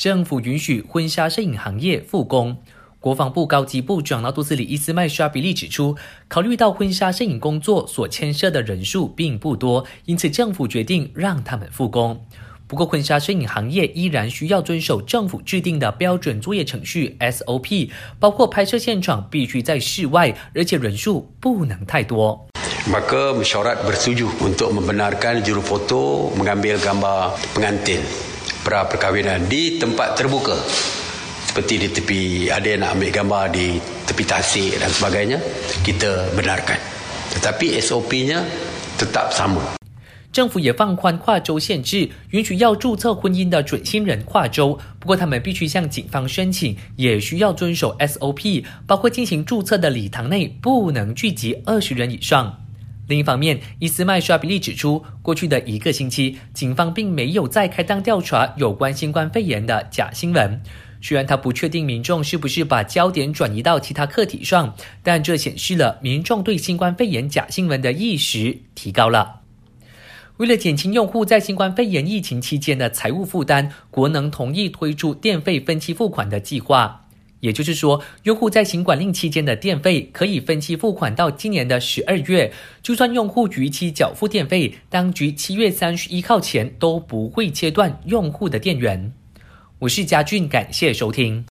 政府允许婚纱摄影行业复工。国防部高级部长纳杜斯里伊斯麦沙比利指出，考虑到婚纱摄影工作所牵涉的人数并不多，因此政府决定让他们复工。不过，婚纱摄影行业依然需要遵守政府制定的标准作业程序 SOP，包括拍摄现场必须在室外，而且人数不能太多。Maka mesyuarat bersetuju untuk membenarkan juru foto mengambil gambar pengantin pra perkahwinan di tempat terbuka. seperti di tepi ada yang nak ambil gambar di tepi tasik dan sebagainya kita benarkan tetapi SOP-nya tetap sama 政府也放宽跨州限制，允许要注册婚姻的准新人跨州，不过他们必须向警方申请，也需要遵守 SOP，包括进行注册的礼堂内不能聚集二十人以上。另一方面，伊斯麦沙比利指出，过去的一个星期，警方并没有再开档调查有关新冠肺炎的假新闻。虽然他不确定民众是不是把焦点转移到其他课题上，但这显示了民众对新冠肺炎假新闻的意识提高了。为了减轻用户在新冠肺炎疫情期间的财务负担，国能同意推出电费分期付款的计划。也就是说，用户在行管令期间的电费可以分期付款到今年的十二月，就算用户逾期缴付电费，当局七月三十一号前都不会切断用户的电源。我是嘉俊，感谢收听。